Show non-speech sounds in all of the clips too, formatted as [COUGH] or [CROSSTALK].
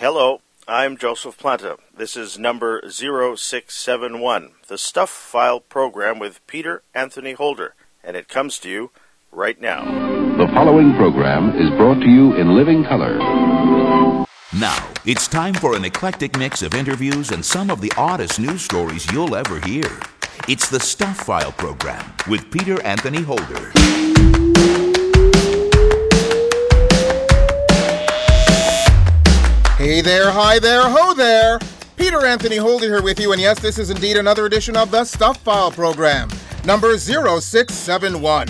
Hello, I'm Joseph Planta. This is number 0671, the Stuph File program with Peter Anthony Holder, and it comes to you right now. The following program is brought to you in living color. Now, it's time for an eclectic mix of interviews and some of the oddest news stories you'll ever hear. It's the Stuph File program with Peter Anthony Holder. Hey there, hi there, ho there! Peter Anthony Holder here with you, and yes, this is indeed another edition of the Stuph File program, number 0671.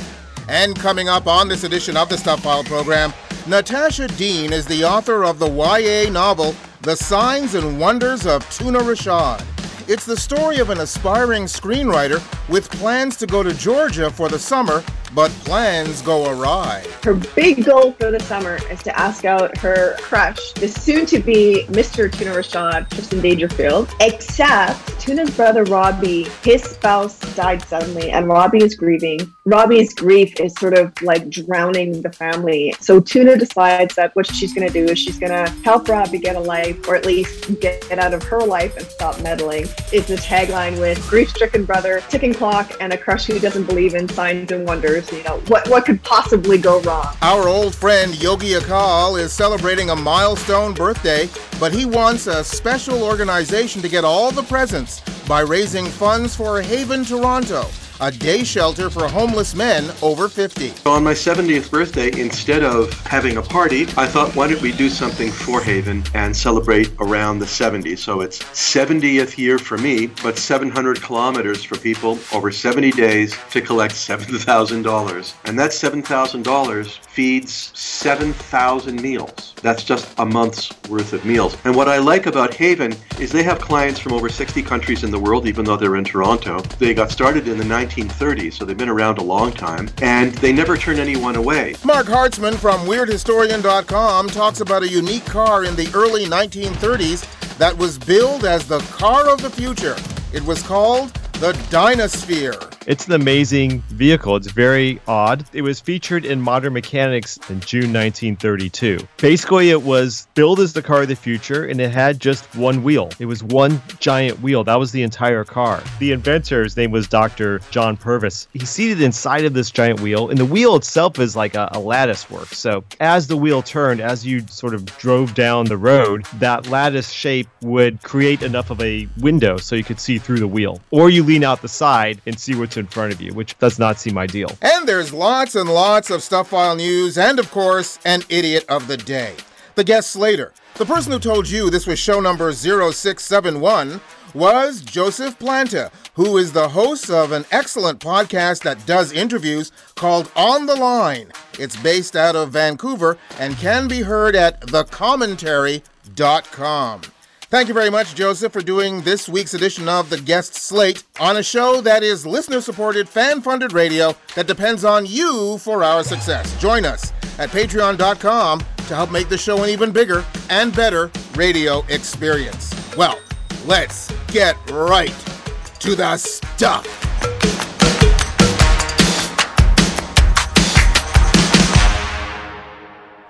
And coming up on this edition of the Stuph File program, Natasha Deen is the author of the YA novel The Signs and Wonders of Tuna Rashad. It's the story of an aspiring screenwriter with plans to go to Georgia for the summer but plans go awry. Her big goal for the summer is to ask out her crush, the soon to be Mr. Tuna Rashad, Tristan Dangerfield. Except Tuna's brother Robbie, his spouse died suddenly, and Robbie is grieving. Robbie's grief is sort of like drowning the family. So Tuna decides that what she's going to do is she's going to help Robbie get a life, or at least get out of her life and stop meddling. It's a tagline with grief stricken brother, ticking clock, and a crush who doesn't believe in signs and wonders you know, what, what could possibly go wrong? Our old friend Yogi Akal is celebrating a milestone birthday, but he wants a special organization to get all the presents by raising funds for Haven Toronto a day shelter for homeless men over 50. On my 70th birthday, instead of having a party, I thought, why don't we do something for Haven and celebrate around the 70s? So it's 70th year for me, but 700 kilometers for people over 70 days to collect $7,000. And that $7,000 feeds 7,000 meals. That's just a month's worth of meals. And what I like about Haven is they have clients from over 60 countries in the world, even though they're in Toronto. They got started in the 19 1930s, so they've been around a long time, and they never turn anyone away. Marc Hartzman from WeirdHistorian.com talks about a unique car in the early 1930s that was billed as the car of the future. It was called the Dynasphere. It's an amazing vehicle. It's very odd. It was featured in Modern Mechanics in June 1932. Basically, it was billed as the car of the future and it had just one wheel. It was one giant wheel. That was the entire car. The inventor's name was Dr. John Purves. He's seated inside of this giant wheel, and the wheel itself is like a, a lattice work. So, as the wheel turned, as you sort of drove down the road, that lattice shape would create enough of a window so you could see through the wheel. Or you lean out the side and see in front of you, which does not seem ideal. And there's lots and lots of Stuph File news, and of course, an idiot of the day. The guest Slater. The person who told you this was show number 0671 was Joseph Planta, who is the host of an excellent podcast that does interviews called On the Line. It's based out of Vancouver and can be heard at thecommentary.com. Thank you very much, Joseph, for doing this week's edition of The Guest Slate on a show that is listener supported, fan funded radio that depends on you for our success. Join us at patreon.com to help make the show an even bigger and better radio experience. Well, let's get right to the stuff.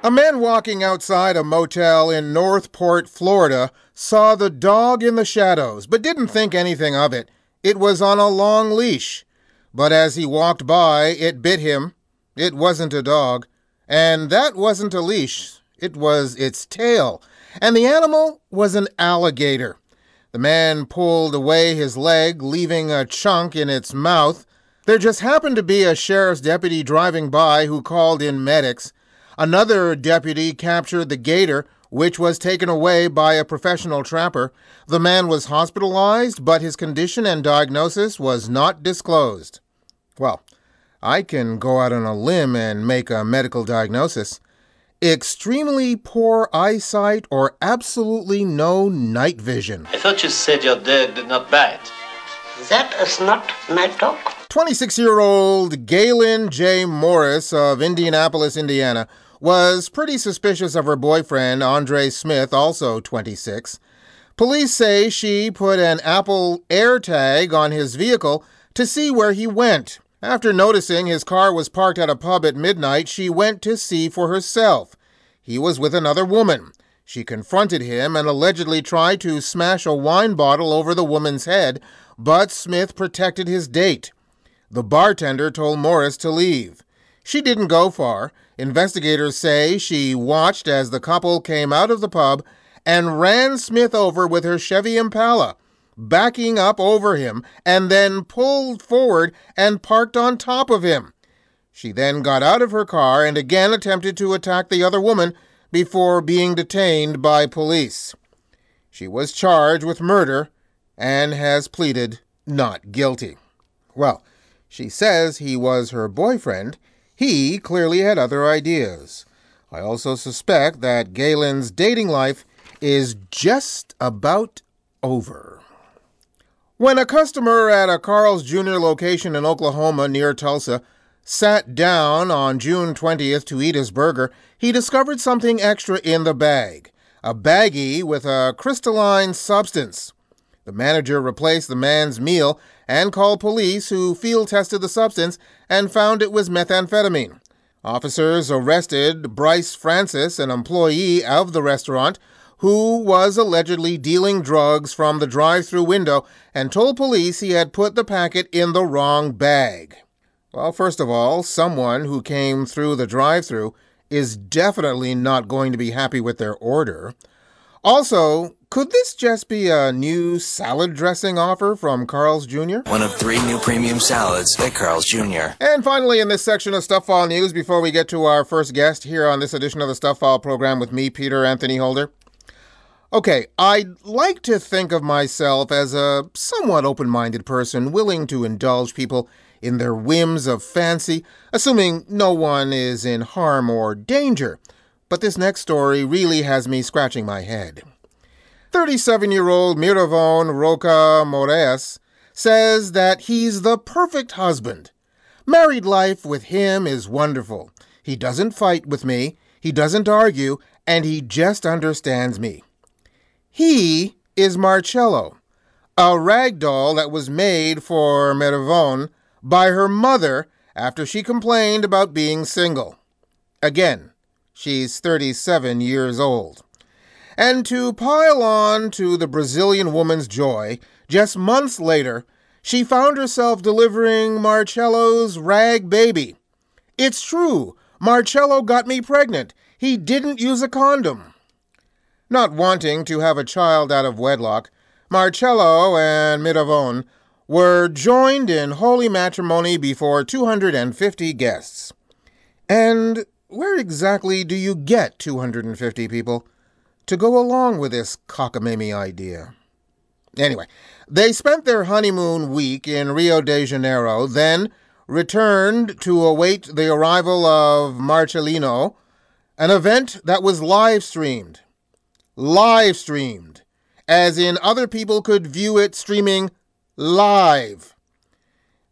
A man walking outside a motel in Northport, Florida, saw the dog in the shadows, but didn't think anything of it. It was on a long leash. But as he walked by, it bit him. It wasn't a dog. And that wasn't a leash. It was its tail. And the animal was an alligator. The man pulled away his leg, leaving a chunk in its mouth. There just happened to be a sheriff's deputy driving by who called in medics. Another deputy captured the gator, which was taken away by a professional trapper. The man was hospitalized, but his condition and diagnosis was not disclosed. Well, I can go out on a limb and make a medical diagnosis. Extremely poor eyesight or absolutely no night vision. I thought you said your dog did not bite. That is not night talk. 26 year old Gaylyn J. Morris of Indianapolis, Indiana, was pretty suspicious of her boyfriend, Andre Smith, also 26. Police say she put an Apple AirTag on his vehicle to see where he went. After noticing his car was parked at a pub at midnight, she went to see for herself. He was with another woman. She confronted him and allegedly tried to smash a wine bottle over the woman's head, but Smith protected his date. The bartender told Morris to leave. She didn't go far. Investigators say she watched as the couple came out of the pub and ran Smith over with her Chevy Impala, backing up over him, and then pulled forward and parked on top of him. She then got out of her car and again attempted to attack the other woman before being detained by police. She was charged with murder and has pleaded not guilty. Well, she says he was her boyfriend. He clearly had other ideas. I also suspect that Gaylyn's dating life is just about over. When a customer at a Carl's Jr. location in Oklahoma near Tulsa sat down on June 20th to eat his burger, he discovered something extra in the bag a baggie with a crystalline substance. The manager replaced the man's meal and called police, who field tested the substance and found it was methamphetamine. Officers arrested Bryce Francis, an employee of the restaurant, who was allegedly dealing drugs from the drive through window and told police he had put the packet in the wrong bag. Well, first of all, someone who came through the drive through is definitely not going to be happy with their order. Also, could this just be a new salad dressing offer from Carl's Jr.? One of three new premium salads at Carl's Jr. And finally, in this section of Stuph File News, before we get to our first guest here on this edition of the Stuph File program with me, Peter Anthony Holder. Okay, I'd like to think of myself as a somewhat open minded person willing to indulge people in their whims of fancy, assuming no one is in harm or danger. But this next story really has me scratching my head. 37 year old Miravon Roca Moraes says that he's the perfect husband. Married life with him is wonderful. He doesn't fight with me, he doesn't argue, and he just understands me. He is Marcello, a rag doll that was made for Miravon by her mother after she complained about being single. Again, she's 37 years old. And to pile on to the Brazilian woman's joy, just months later, she found herself delivering Marcello's rag baby. It's true, Marcello got me pregnant. He didn't use a condom. Not wanting to have a child out of wedlock, Marcello and Miravon were joined in holy matrimony before 250 guests. And where exactly do you get 250 people? to go along with this cockamamie idea. Anyway, they spent their honeymoon week in Rio de Janeiro, then returned to await the arrival of Marcelino, an event that was live streamed. Live streamed, as in other people could view it streaming live.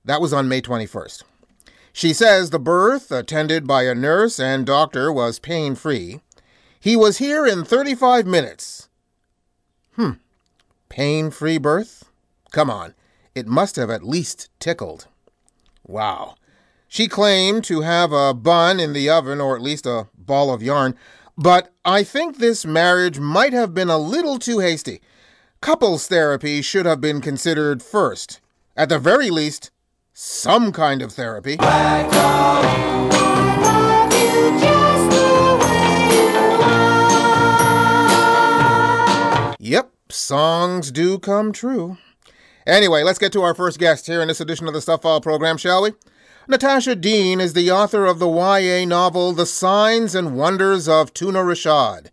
That was on May 21st. She says the birth, attended by a nurse and doctor, was pain free. He was here in 35 minutes. Hmm. Pain free birth? Come on. It must have at least tickled. Wow. She claimed to have a bun in the oven, or at least a ball of yarn, but I think this marriage might have been a little too hasty. Couples therapy should have been considered first. At the very least, some kind of therapy. Yep, songs do come true. Anyway, let's get to our first guest here in this edition of the Stuph File program, shall we? Natasha Deen is the author of the YA novel The Signs and Wonders of Tuna Rashad.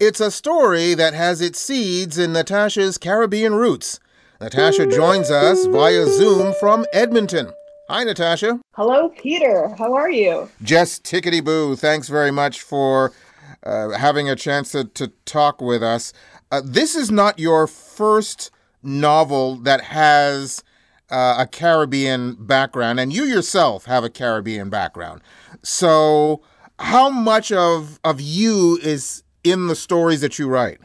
It's a story that has its seeds in Natasha's Caribbean roots. Natasha joins us via Zoom from Edmonton. Hi, Natasha. Hello, Peter. How are you? Just tickety boo. Thanks very much for uh, having a chance to, to talk with us. Uh, this is not your first novel that has uh, a Caribbean background, and you yourself have a Caribbean background. So, how much of of you is in the stories that you write?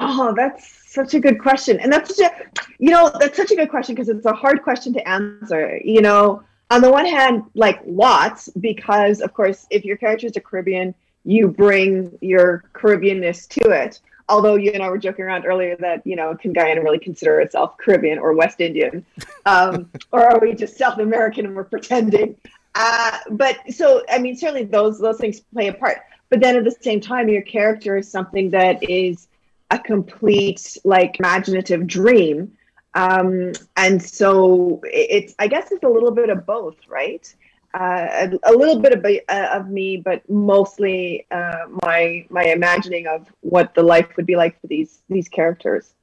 Oh, that's such a good question, and that's such a you know that's such a good question because it's a hard question to answer. You know, on the one hand, like lots, because of course, if your character is a Caribbean you bring your Caribbeanness to it. Although you and I were joking around earlier that you know can Guyana really consider itself Caribbean or West Indian, um, [LAUGHS] or are we just South American and we're pretending? Uh, but so I mean, certainly those those things play a part. But then at the same time, your character is something that is a complete like imaginative dream. Um, and so it's i guess it's a little bit of both right? Uh, a, a, little bit of, uh, of me but mostly uh, my my imagining of what the life would be like for these these characters.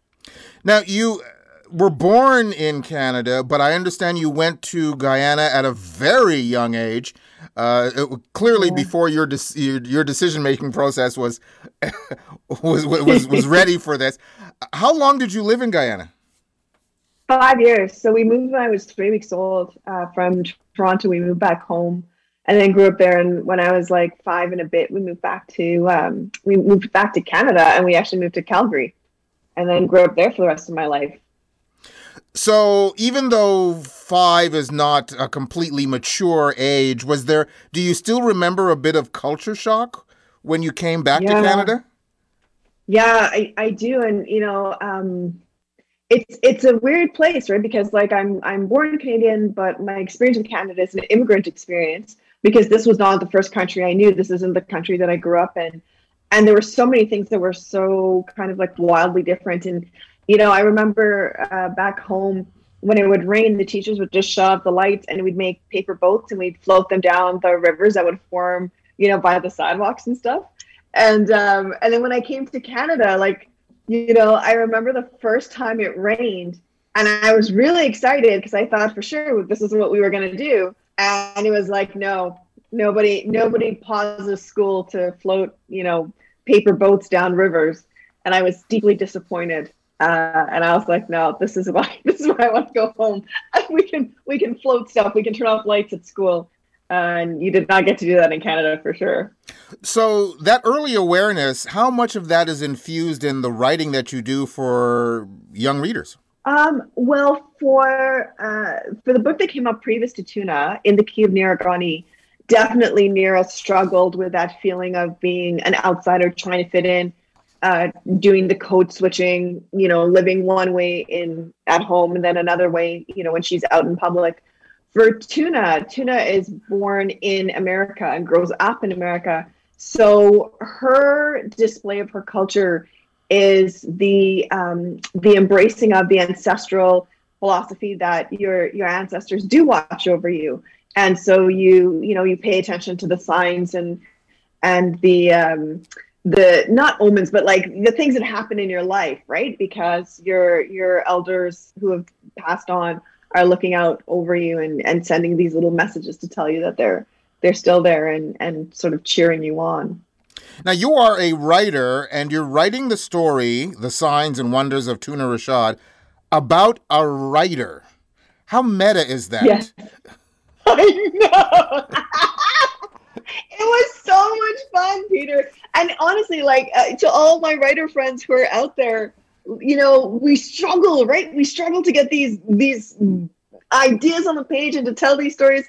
Now you were born in canada but i understand you went to guyana at a very young age uh, it, clearly, yeah. before your, de- your, your decision making process [LAUGHS] was was was was [LAUGHS] ready for this. How long did you live in Guyana? Five years. So we moved when I was three weeks old uh, from Toronto. We moved back home, and then grew up there. And when I was like five and a bit, we moved back to um, we moved back to Canada, and we actually moved to Calgary, and then grew up there for the rest of my life. So even though five is not a completely mature age, was there? Do you still remember a bit of culture shock when you came back yeah. to Canada? Yeah, I, I do, and you know, um, it's it's a weird place, right? Because like I'm I'm born Canadian, but my experience in Canada is an immigrant experience because this was not the first country I knew. This isn't the country that I grew up in, and there were so many things that were so kind of like wildly different and you know, I remember uh, back home when it would rain, the teachers would just shut off the lights and we'd make paper boats and we'd float them down the rivers that would form, you know, by the sidewalks and stuff. And um, and then when I came to Canada, like, you know, I remember the first time it rained and I was really excited because I thought for sure this is what we were going to do. And it was like, no, nobody, nobody pauses school to float, you know, paper boats down rivers. And I was deeply disappointed. Uh, and I was like, no, this is why [LAUGHS] this is why I want to go home. [LAUGHS] we can we can float stuff. We can turn off lights at school. Uh, and you did not get to do that in Canada for sure. So that early awareness, how much of that is infused in the writing that you do for young readers? Um, well, for uh, for the book that came out previous to Tuna, in the Key of Nira Ghani, definitely Nira struggled with that feeling of being an outsider trying to fit in uh, doing the code switching, you know, living one way in at home and then another way, you know, when she's out in public. For Tuna, Tuna is born in America and grows up in America. So her display of her culture is the um, the embracing of the ancestral philosophy that your your ancestors do watch over you, and so you you know you pay attention to the signs and and the um, the not omens but like the things that happen in your life right? Because your your elders who have passed on are looking out over you and and sending these little messages to tell you that they're they're still there and and sort of cheering you on. Now you are a writer and you're writing the story the signs and wonders of tuna rashad about a writer. How meta is that? Yes. [LAUGHS] i know [LAUGHS] it was so much fun, Peter. And honestly, like uh, to all my writer friends who are out there, you know, we struggle, right? We struggle to get these these ideas on the page and to tell these stories.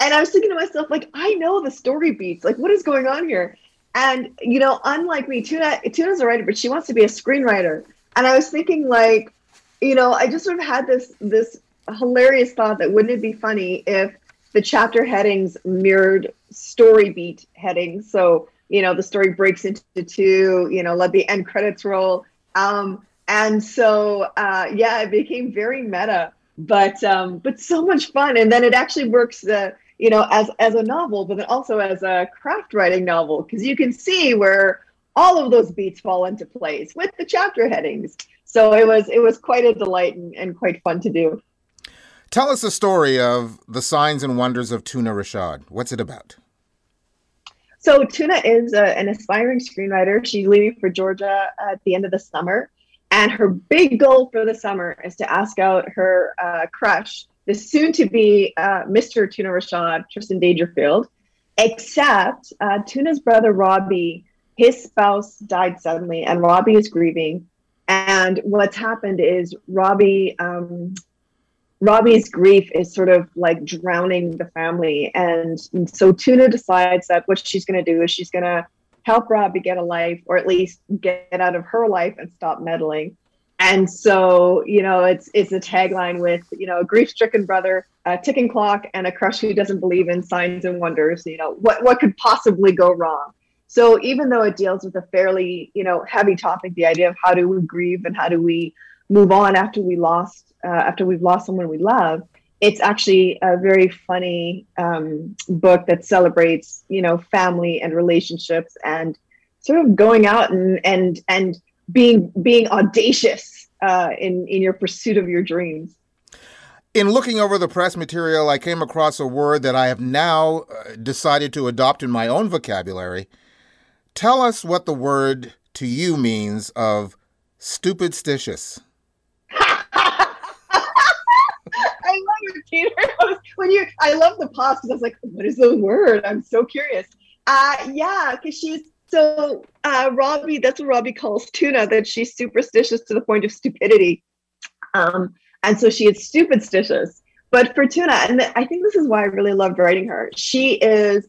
And I was thinking to myself, like, I know the story beats. Like, what is going on here? And you know, unlike me, Tuna Tuna's a writer, but she wants to be a screenwriter. And I was thinking, like, you know, I just sort of had this this hilarious thought that wouldn't it be funny if the chapter headings mirrored story beat headings. So, you know, the story breaks into two, you know, let the end credits roll. Um, and so, uh, yeah, it became very meta, but um, but so much fun. And then it actually works, uh, you know, as as a novel, but then also as a craft writing novel because you can see where all of those beats fall into place with the chapter headings. So it was it was quite a delight and, and quite fun to do. Tell us the story of the signs and wonders of Tuna Rashad. What's it about? So Tuna is a, an aspiring screenwriter. She's leaving for Georgia at the end of the summer, and her big goal for the summer is to ask out her uh, crush, the soon-to-be uh, Mr. Tuna Rashad, Tristan Dangerfield. Except uh, Tuna's brother Robbie, his spouse died suddenly, and Robbie is grieving. And what's happened is Robbie um, Robbie's grief is sort of like drowning the family. And, so Tuna decides that what she's going to do is she's going to help Robbie get a life, or at least get out of her life and stop meddling. And so, you know, it's it's a tagline with, you know, a grief-stricken brother, a ticking clock, and a crush who doesn't believe in signs and wonders. You know, what what could possibly go wrong? So even though it deals with a fairly, you know, heavy topic, the idea of how do we grieve and how do we move on after we lost uh, after we've lost someone we love, it's actually a very funny um, book that celebrates, you know, family and relationships and sort of going out and and and being being audacious uh, in in your pursuit of your dreams. In looking over the press material, I came across a word that I have now uh, decided to adopt in my own vocabulary. Tell us what the word to you means of stupid stitious. I Peter. [LAUGHS] when you, I love the pause because I was like, "What is the word?" I'm so curious. Uh, yeah, because she's so uh, Robbie, that's what Robbie calls Tuna, that she's superstitious to the point of stupidity. Um, and so she is stupid stitious. But for Tuna, and I think this is why I really loved writing her, she is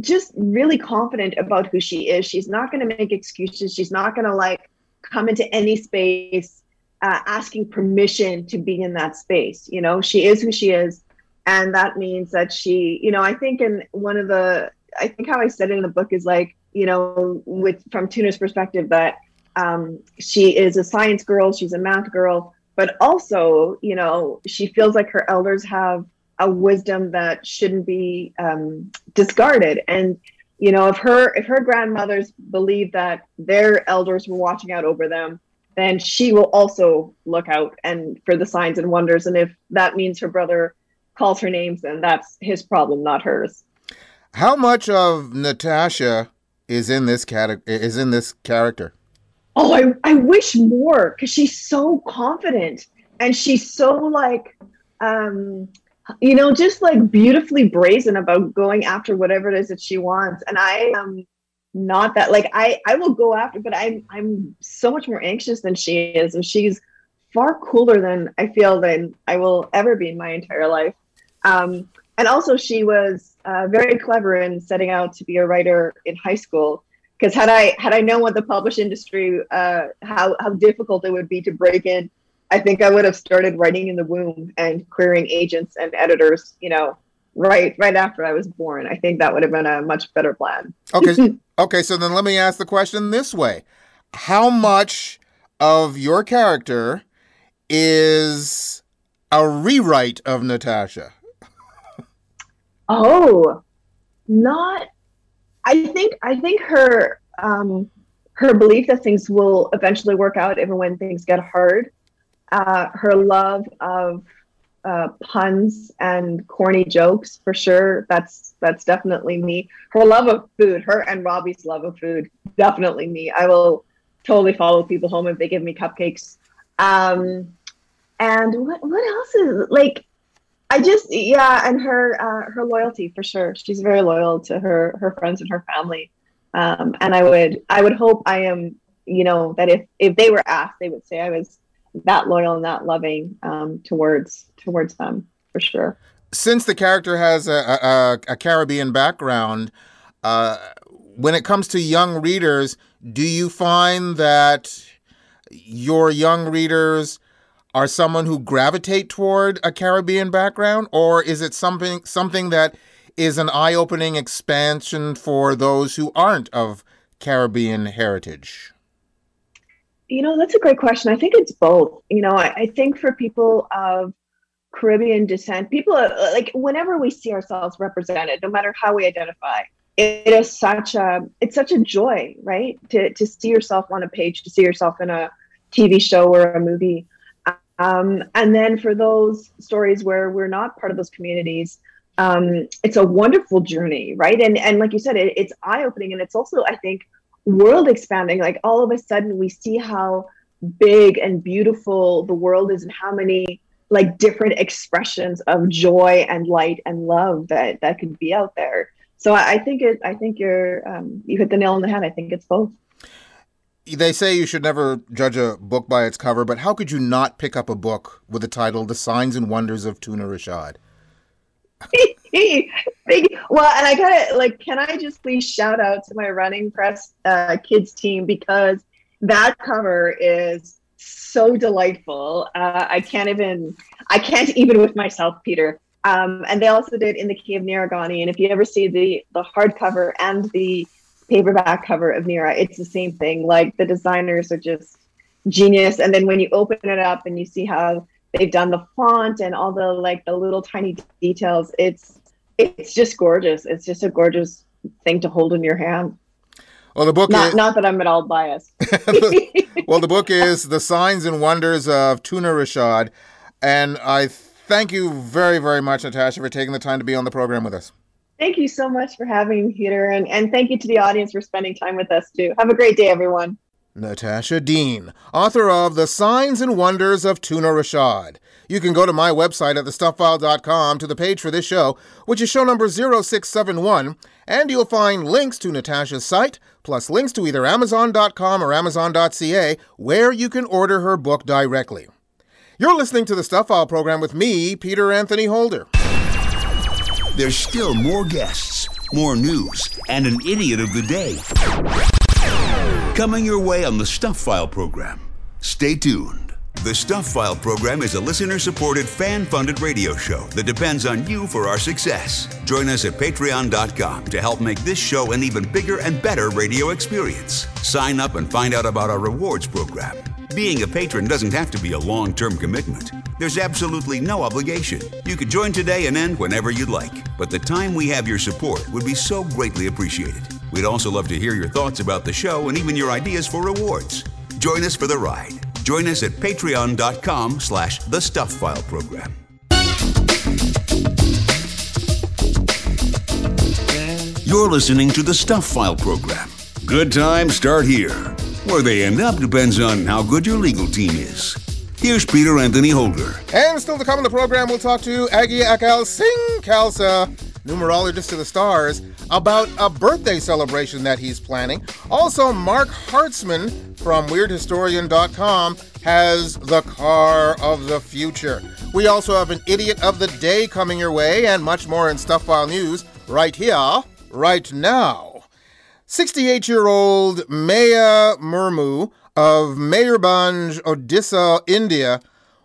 just really confident about who she is. She's not going to make excuses. She's not going to like come into any space uh, asking permission to be in that space. You know, she is who she is. And that means that she, you know, I think in one of the, I think how I said it in the book is like, you know, with from Tuna's perspective, that um, she is a science girl, she's a math girl, but also, you know, she feels like her elders have a wisdom that shouldn't be um, discarded. And you know, if her if her grandmothers believe that their elders were watching out over them, then she will also look out and for the signs and wonders. And if that means her brother calls her names, then that's his problem, not hers. How much of Natasha is in this cat is in this character? Oh, I, I wish more because she's so confident and she's so like um you know just like beautifully brazen about going after whatever it is that she wants and i am not that like i i will go after but i'm i'm so much more anxious than she is and she's far cooler than i feel than i will ever be in my entire life. Um and also she was uh, very clever in setting out to be a writer in high school because had i had i known what the publish industry uh, how how difficult it would be to break in i think i would have started writing in the womb and querying agents and editors you know right right after i was born i think that would have been a much better plan okay [LAUGHS] okay so then let me ask the question this way how much of your character is a rewrite of natasha Oh, not. I think I think her um, her belief that things will eventually work out even when things get hard. Uh, her love of uh, puns and corny jokes for sure. That's that's definitely me. Her love of food, her and Robbie's love of food, definitely me. I will totally follow people home if they give me cupcakes. Um, and what what else is like? I just yeah, and her uh, her loyalty for sure. She's very loyal to her her friends and her family. Um, and I would I would hope I am you know that if if they were asked, they would say I was that loyal and that loving um, towards towards them for sure. Since the character has a, a, a Caribbean background, uh, when it comes to young readers, do you find that your young readers are someone who gravitate toward a Caribbean background, or is it something something that is an eye-opening expansion for those who aren't of Caribbean heritage? You know, that's a great question. I think it's both. You know, I, I think for people of Caribbean descent, people are, like whenever we see ourselves represented, no matter how we identify, it is such a it's such a joy, right? To to see yourself on a page, to see yourself in a TV show or a movie. Um, and then for those stories where we're not part of those communities, um, it's a wonderful journey, right? And and like you said, it, it's eye opening, and it's also I think world expanding. Like all of a sudden, we see how big and beautiful the world is, and how many like different expressions of joy and light and love that that could be out there. So I, I think it. I think you're um, you hit the nail on the head. I think it's both they say you should never judge a book by its cover, but how could you not pick up a book with the title The Signs and Wonders of Tuna Rashad? [LAUGHS] Thank you. Well, and I gotta like, can I just please shout out to my running press uh, kids team because that cover is so delightful. Uh, I can't even, I can't even with myself, Peter. Um, and they also did in the key of Nira Ghani. And if you ever see the the hardcover and the paperback cover of Nira, it's the same thing. Like the designers are just genius. And then when you open it up and you see how they've done the font and all the like the little tiny details, it's it's just gorgeous. It's just a gorgeous thing to hold in your hand. Well, the book not, is, not that I'm at all biased. [LAUGHS] well, the book is The Signs and Wonders of Tuna Rashad. And I thank you very, very much, Natasha, for taking the time to be on the program with us. Thank you so much for having me, Peter. And, and thank you to the audience for spending time with us, too. Have a great day, everyone. Natasha Deen, author of The Signs and Wonders of Tuna Rashad. You can go to my website at thestuphfile.com to the page for this show, which is show number 0671, and you'll find links to Natasha's site, plus links to either Amazon.com or Amazon.ca, where you can order her book directly. You're listening to the Stuph File program with me, Peter Anthony Holder. There's still more guests, more news, and an idiot of the day. Coming your way on the Stuph File program. Stay tuned. The Stuph File program is a listener supported, fan funded radio show that depends on you for our success. Join us at patreon.com to help make this show an even bigger and better radio experience. Sign up and find out about our rewards program. Being a patron doesn't have to be a long term commitment. There's absolutely no obligation. You could join today and end whenever you'd like, but the time we have your support would be so greatly appreciated. We'd also love to hear your thoughts about the show and even your ideas for rewards. Join us for the ride. Join us at patreon.com slash the stuph file program. You're listening to the Stuph File program. Good times start here. Where they end up depends on how good your legal team is. Here's Peter Anthony Holder. And still to come in the program, we'll talk to Yogi Akal Singh Khalsa, numerologist to the stars, about a birthday celebration that he's planning. Also, Marc Hartzman from WeirdHistorian.com has the car of the future. We also have an idiot of the day coming your way, and much more in Stuph File News right here, right now. 68 year old Maya Murmu of Mayurbanj, Odisha, India,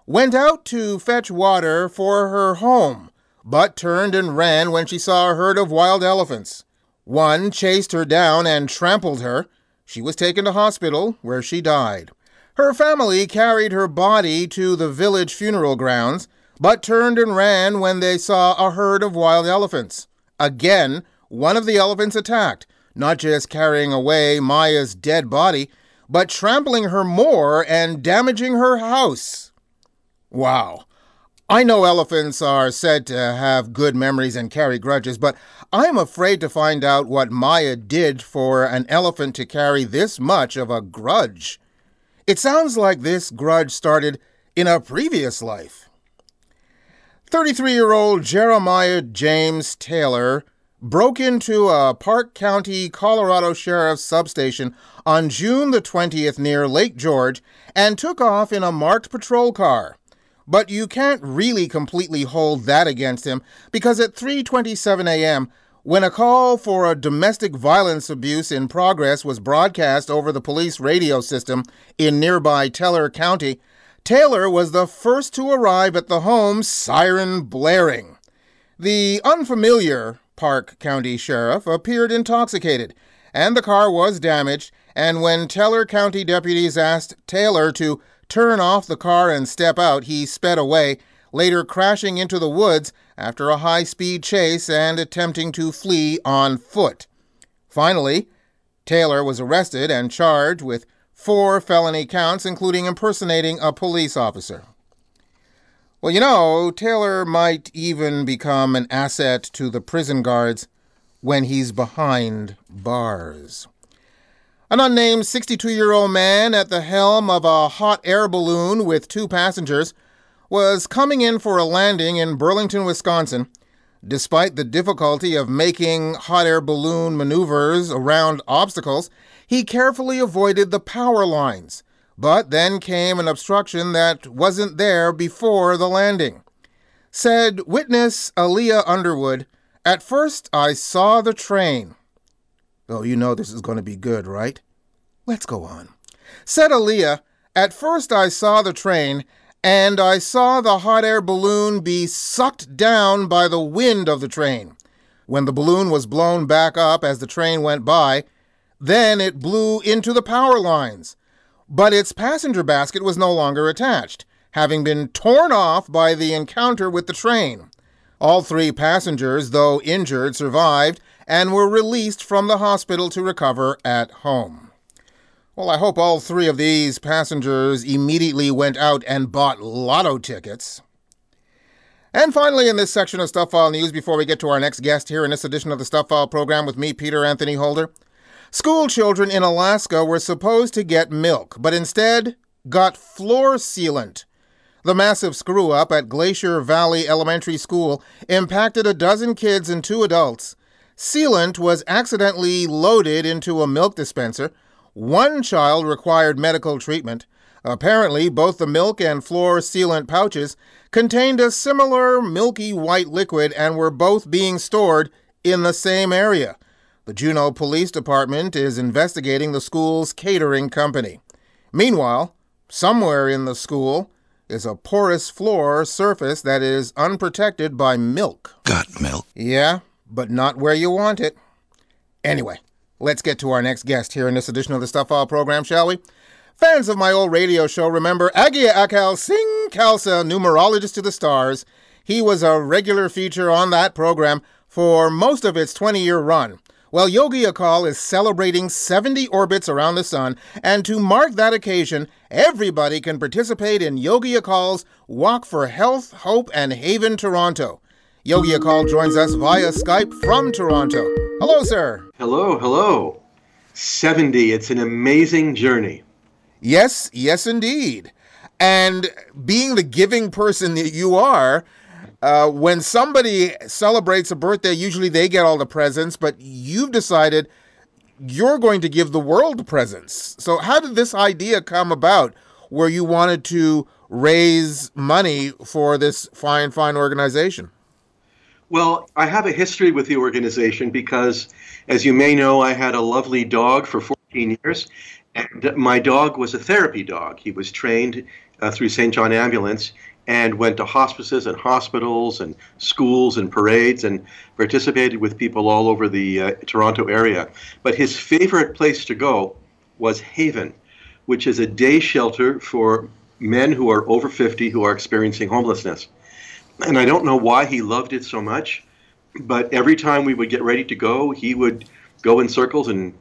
went out to fetch water for her home, but turned and ran when she saw a herd of wild elephants. One chased her down and trampled her. She was taken to hospital, where she died. Her family carried her body to the village funeral grounds, but turned and ran when they saw a herd of wild elephants. Again, one of the elephants attacked, not just carrying away Maya's dead body, but trampling her more and damaging her house. Wow. I know elephants are said to have good memories and carry grudges, but I'm afraid to find out what Maya did for an elephant to carry this much of a grudge. It sounds like this grudge started in a previous life. 33 year old Jeremiah James Taylor broke into a Park County, Colorado Sheriff's substation on June the 20th near Lake George and took off in a marked patrol car. But you can't really completely hold that against him because at 3:27 a.m., when a call for a domestic violence abuse in progress was broadcast over the police radio system in nearby Teller County, Taylor was the first to arrive at the home, siren blaring. The unfamiliar Park County Sheriff appeared intoxicated, and the car was damaged. And when Teller County deputies asked Taylor to turn off the car and step out, he sped away, later crashing into the woods after a high speed chase and attempting to flee on foot. Finally, Taylor was arrested and charged with four felony counts, including impersonating a police officer. Well, you know, Taylor might even become an asset to the prison guards when he's behind bars. An unnamed 62 year old man at the helm of a hot air balloon with two passengers was coming in for a landing in Burlington, Wisconsin. Despite the difficulty of making hot air balloon maneuvers around obstacles, he carefully avoided the power lines but then came an obstruction that wasn't there before the landing. Said witness Aaliyah Underwood, At first I saw the train. Oh, you know this is going to be good, right? Let's go on. Said Aaliyah, At first I saw the train, and I saw the hot air balloon be sucked down by the wind of the train. When the balloon was blown back up as the train went by, then it blew into the power lines. But its passenger basket was no longer attached, having been torn off by the encounter with the train. All three passengers, though injured, survived and were released from the hospital to recover at home. Well, I hope all three of these passengers immediately went out and bought lotto tickets. And finally, in this section of Stuph File News, before we get to our next guest here in this edition of the Stuph File program with me, Peter Anthony Holder, school children in Alaska were supposed to get milk, but instead got floor sealant. The massive screw up at Glacier Valley Elementary School impacted a dozen kids and two adults. Sealant was accidentally loaded into a milk dispenser. One child required medical treatment. Apparently, both the milk and floor sealant pouches contained a similar milky white liquid and were both being stored in the same area. The Juneau Police Department is investigating the school's catering company. Meanwhile, somewhere in the school is a porous floor surface that is unprotected by milk. Got milk? Yeah, but not where you want it. Anyway, let's get to our next guest here in this edition of the Stuph File program, shall we? Fans of my old radio show remember Yogi Akal Singh Khalsa, numerologist to the stars. He was a regular feature on that program for most of its 20 year run. Well, Yogi Akal is celebrating 70 orbits around the sun, and to mark that occasion, everybody can participate in Yogi Akal's Walk for Health, Hope, and Haven Toronto. Yogi Akal joins us via Skype from Toronto. Hello, sir. Hello, hello. 70, it's an amazing journey. Yes, yes, indeed. And being the giving person that you are, uh, when somebody celebrates a birthday, usually they get all the presents, but you've decided you're going to give the world presents. So, how did this idea come about where you wanted to raise money for this fine, fine organization? Well, I have a history with the organization because, as you may know, I had a lovely dog for 14 years, and my dog was a therapy dog. He was trained uh, through St. John Ambulance and went to hospices and hospitals and schools and parades and participated with people all over the uh, Toronto area. But his favorite place to go was Haven, which is a day shelter for men who are over 50 who are experiencing homelessness. And I don't know why he loved it so much, but every time we would get ready to go, he would go in circles and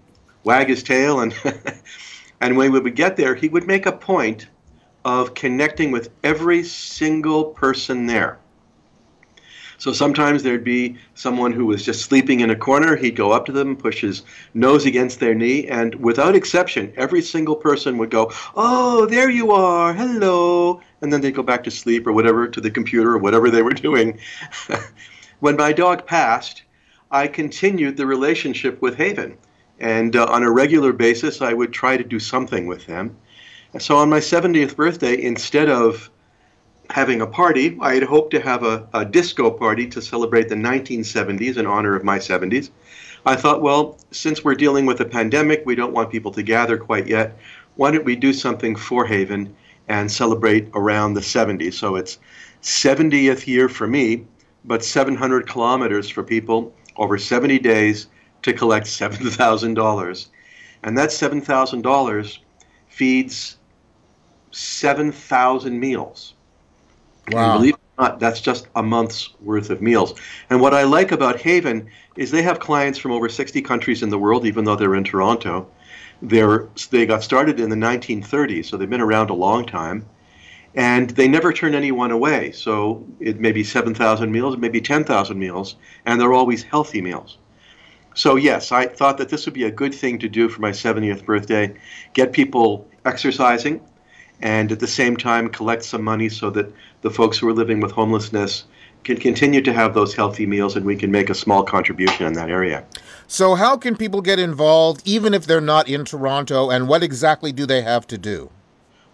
wag his tail and [LAUGHS] and when we would get there he would make a point of connecting with every single person there so sometimes there'd be someone who was just sleeping in a corner. He'd go up to them push his nose against their knee and without exception every single person would go oh there you are. Hello. And then they'd go back to sleep or whatever to the computer or whatever they were [LAUGHS] doing. When my dog passed i continued the relationship with haven. And uh, on a regular basis, I would try to do something with them. So on my 70th birthday, instead of having a party, I had hoped to have a, a disco party to celebrate the 1970s in honor of my 70s. I thought, well, since we're dealing with a pandemic, we don't want people to gather quite yet. Why don't we do something for Haven and celebrate around the 70s? So it's 70th year for me, but 700 kilometers for people over 70 days to collect $7,000. And that $7,000 feeds 7,000 meals. Wow. And believe it or not, that's just a month's worth of meals. And what I like about Haven is they have clients from over 60 countries in the world, even though they're in Toronto. They're, they got started in the 1930s, so they've been around a long time. And they never turn anyone away. So it may be 7,000 meals, it may be 10,000 meals, and they're always healthy meals. So, yes, I thought that this would be a good thing to do for my 70th birthday get people exercising and at the same time collect some money so that the folks who are living with homelessness can continue to have those healthy meals and we can make a small contribution in that area. So, how can people get involved even if they're not in Toronto, and what exactly do they have to do?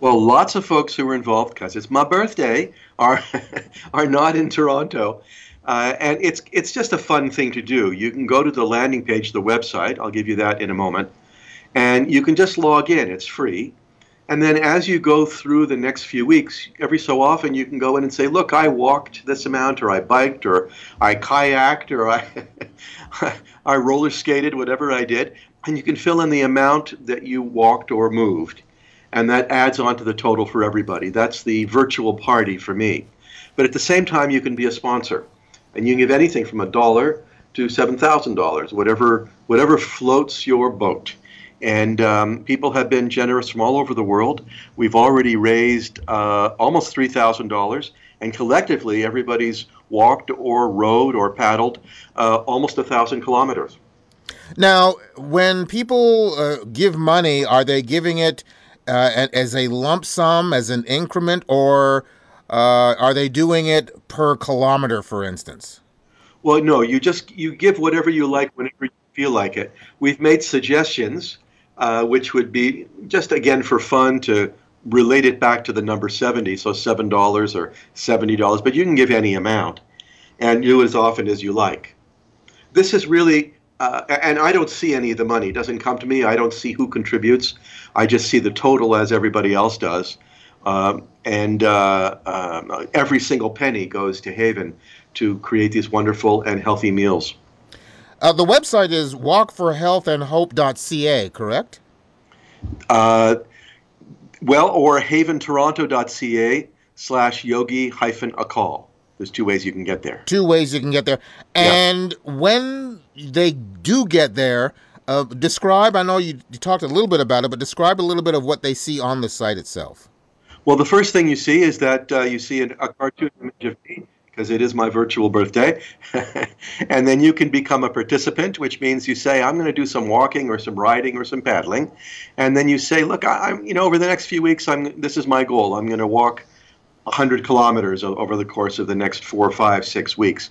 Well, lots of folks who are involved because it's my birthday are [LAUGHS] are not in Toronto, uh, and it's it's just a fun thing to do. You can go to the landing page, the website. I'll give you that in a moment, and you can just log in. It's free, and then as you go through the next few weeks, every so often you can go in and say, "Look, I walked this amount, or I biked, or I kayaked, or I [LAUGHS] I roller skated, whatever I did," and you can fill in the amount that you walked or moved and that adds on to the total for everybody. That's the virtual party for me. But at the same time, you can be a sponsor, and you can give anything from a dollar to seven thousand dollars, whatever whatever floats your boat. And um, people have been generous from all over the world. We've already raised uh, almost three thousand dollars, and collectively, everybody's walked or rode or paddled uh, almost a thousand kilometers. Now, when people uh, give money, are they giving it? uh, as a lump sum, as an increment, or uh, are they doing it per kilometer, for instance? Well, no. You just you give whatever you like whenever you feel like it. We've made suggestions, uh, which would be just again for fun to relate it back to the number seventy, so seven dollars or seventy dollars. But you can give any amount, and do as often as you like. This is really uh, and I don't see any of the money. It doesn't come to me. I don't see who contributes. I just see the total as everybody else does. Um, and uh, uh, every single penny goes to Haven to create these wonderful and healthy meals. Uh, the website is walkforhealthandhope.ca, correct? Uh, well, or haventoronto.ca slash yogi hyphen akal. There's two ways you can get there. Two ways you can get there. And yeah. when they do get there, uh, describe, I know you, you talked a little bit about it, but describe a little bit of what they see on the site itself. Well, the first thing you see is that uh, you see an, a cartoon image of me because it is my virtual birthday. [LAUGHS] and then you can become a participant, which means you say, I'm going to do some walking or some riding or some paddling. And then you say, look, I, am you know, over the next few weeks, I'm, this is my goal. I'm going to walk 100 kilometers over the course of the next four, five, six weeks.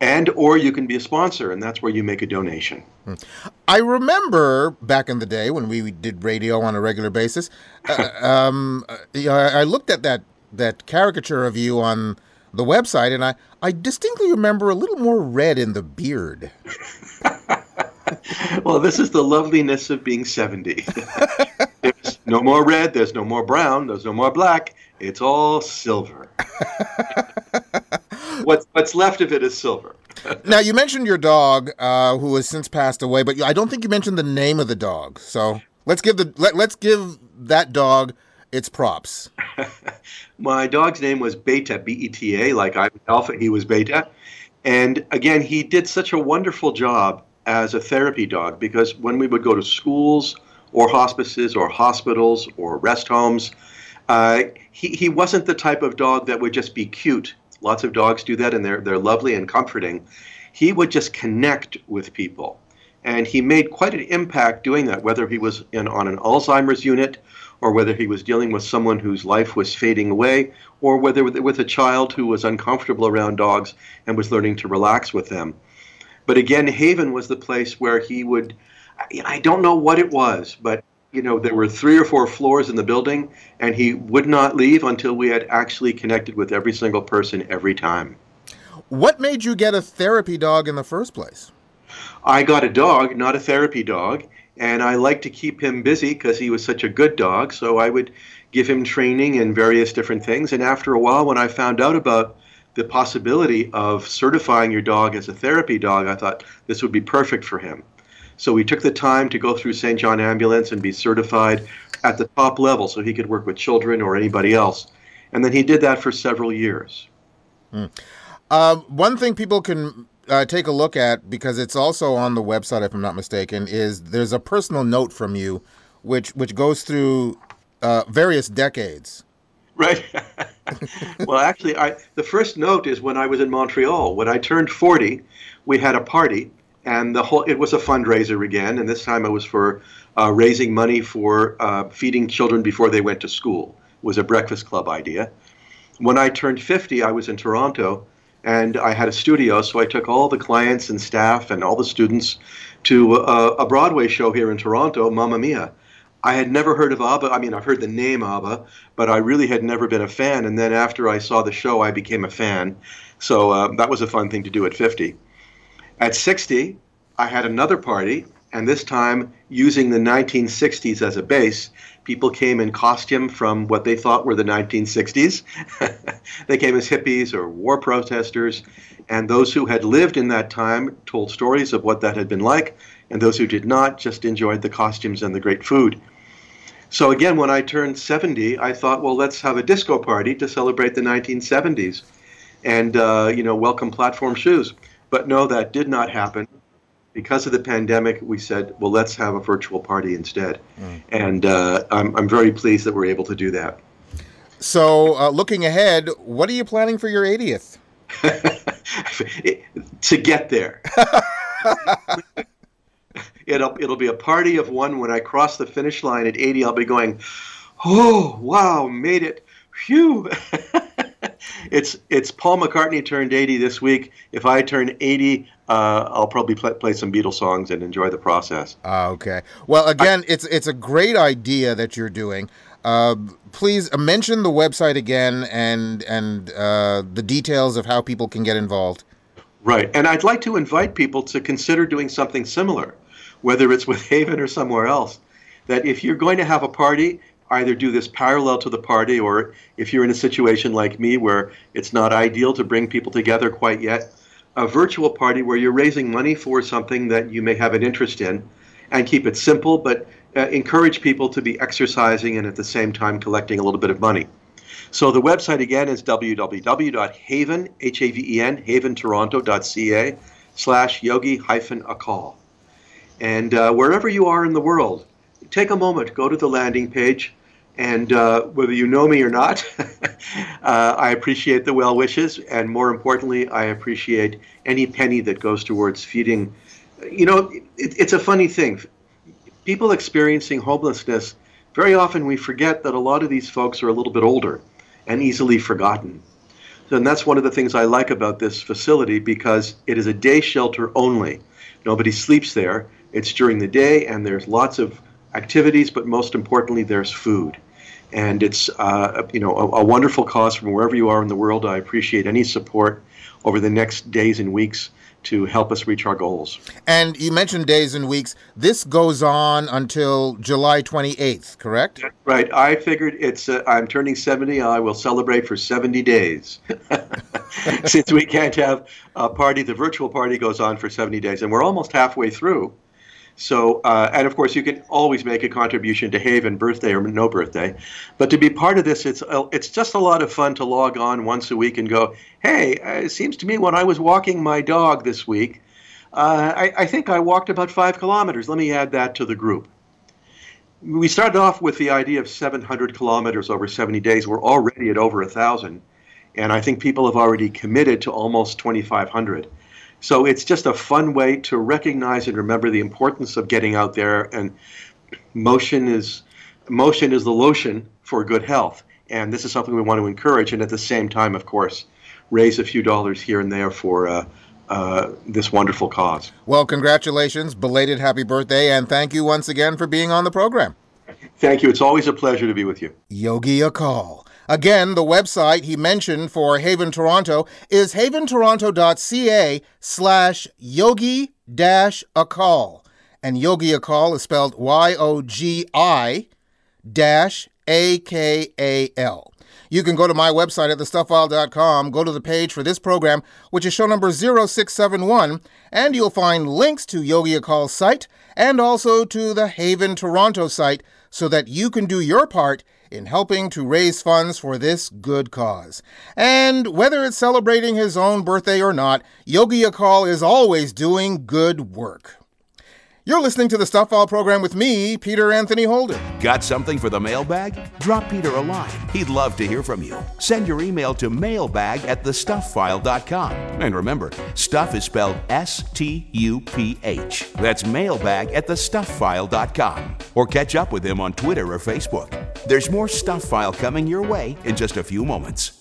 And or you can be a sponsor, and that's where you make a donation. Hmm. I remember back in the day when we did radio on a regular basis. uh, [LAUGHS] um, I looked at that that caricature of you on the website, and I, I distinctly remember a little more red in the beard. [LAUGHS] well, this is the loveliness of being 70. [LAUGHS] there's no more red, there's no more brown, there's no more black. It's all silver. [LAUGHS] what's what's left of it is silver. now you mentioned your dog, uh, who has since passed away, but I don't think you mentioned the name of the dog. So let's give the let, let's give that dog its props. [LAUGHS] My dog's name was Beta, B E T A, like I'm Alpha, he was Beta. And again, he did such a wonderful job as a therapy dog because when we would go to schools or hospices or hospitals or rest homes, uh, he, he wasn't the type of dog that would just be cute. Lots of dogs do that and they're, they're lovely and comforting. He would just connect with people. And he made quite an impact doing that, whether he was in, on an Alzheimer's unit or whether he was dealing with someone whose life was fading away, or whether with, a child who was uncomfortable around dogs and was learning to relax with them. But again, Haven was the place where he would, I don't know what it was, but you know, there were three or four floors in the building, and he would not leave until we had actually connected with every single person every time. What made you get a therapy dog in the first place? I got a dog, not a therapy dog, and I liked to keep him busy because he was such a good dog. So I would give him training and various different things. And after a while, when I found out about the possibility of certifying your dog as a therapy dog, I thought this would be perfect for him. So we took the time to go through St. John Ambulance and be certified at the top level so he could work with children or anybody else. And then he did that for several years. Hmm. Uh, one thing people can uh, take a look at, because it's also on the website, if I'm not mistaken, is there's a personal note from you which, which goes through uh, various decades. Right. [LAUGHS] well, actually, I, the first note is when I was in Montreal. When I turned 40, we had a party and the whole it was a fundraiser again, and this time it was for uh, raising money for uh, feeding children before they went to school. It was a breakfast club idea. When I turned 50, I was in Toronto, and I had a studio, so I took all the clients and staff and all the students to uh, a Broadway show here in Toronto, Mamma Mia. I had never heard of ABBA. I mean, I've heard the name ABBA, but I really had never been a fan. And then after I saw the show, I became a fan. So uh, that was a fun thing to do at 50. At 60, I had another party, and this time using the 1960s as a base. People came in costume from what they thought were the 1960s. [LAUGHS] they came as hippies or war protesters, and those who had lived in that time told stories of what that had been like, and those who did not just enjoyed the costumes and the great food. So again, when I turned 70, I thought, well, let's have a disco party to celebrate the 1970s, and uh, you know, welcome platform shoes. But no, that did not happen. Because of the pandemic, we said, well, let's have a virtual party instead. Mm. And uh, I'm, I'm very pleased that we're able to do that. So, uh, looking ahead, what are you planning for your 80th? [LAUGHS] to get there. [LAUGHS] it'll it'll be a party of one when I cross the finish line at 80. I'll be going, oh wow, made it, phew. [LAUGHS] it's it's Paul McCartney turned 80 this week. If I turn 80, uh, I'll probably play, play some Beatles songs and enjoy the process. Uh, okay. Well, again, I, it's it's a great idea that you're doing. Uh, please uh, mention the website again and and uh, the details of how people can get involved. Right, and I'd like to invite people to consider doing something similar whether it's with [LAUGHS] Haven or somewhere else, that if you're going to have a party, either do this parallel to the party, or if you're in a situation like me where it's not ideal to bring people together quite yet, a virtual party where you're raising money for something that you may have an interest in, and keep it simple, but uh, encourage people to be exercising and at the same time collecting a little bit of money. So the website again is www.haven, H-A-V-E-N, haventoronto.ca slash yogi hyphen akal. And uh, wherever you are in the world, take a moment, go to the landing page, and uh, whether you know me or not, [LAUGHS] uh, I appreciate the well wishes, and more importantly, I appreciate any penny that goes towards feeding. You know, it, it's a funny thing. People experiencing homelessness, very often we forget that a lot of these folks are a little bit older and easily forgotten. And that's one of the things I like about this facility because it is a day shelter only. Nobody sleeps there. It's during the day, and there's lots of activities, but most importantly, there's food. And it's uh, you know a, a wonderful cause from wherever you are in the world. I appreciate any support over the next days and weeks to help us reach our goals. And you mentioned days and weeks. This goes on until July 28th, correct? Right. I figured it's uh, I'm turning 70. I will celebrate for 70 days. [LAUGHS] Since we can't have a party, the virtual party goes on for 70 days, and we're almost halfway through. So, uh, and of course, you can always make a contribution to Haven, birthday or no birthday. But to be part of this, it's uh, it's just a lot of fun to log on once a week and go, hey, uh, it seems to me when I was walking my dog this week, uh, I, I think I walked about five kilometers. Let me add that to the group. We started off with the idea of 700 kilometers over 70 days. We're already at over a thousand, and I think people have already committed to almost 2,500. So it's just a fun way to recognize and remember the importance of getting out there. And motion is motion is the lotion for good health. And this is something we want to encourage. And at the same time, of course, raise a few dollars here and there for uh, uh, this wonderful cause. Well, congratulations, belated happy birthday, and thank you once again for being on the program. Thank you. It's always a pleasure to be with you. Yogi Akal. Again, the website he mentioned for Haven Toronto is haventoronto.ca slash yogi dash akal. And Yogi Akal is spelled Y O G I dash A K A L. You can go to my website at thestuphfile.com, go to the page for this program, which is show number 0671, and you'll find links to Yogi Akal's site and also to the Haven Toronto site so that you can do your part in helping to raise funds for this good cause. And whether it's celebrating his own birthday or not, Yogi Akal is always doing good work. You're listening to the Stuph File program with me, Peter Anthony Holder. Got something for the mailbag? Drop Peter a line. He'd love to hear from you. Send your email to mailbag at thestuphfile.com. And remember, stuph is spelled S T U P H. That's mailbag at thestuphfile.com. Or catch up with him on Twitter or Facebook. There's more Stuph File coming your way in just a few moments.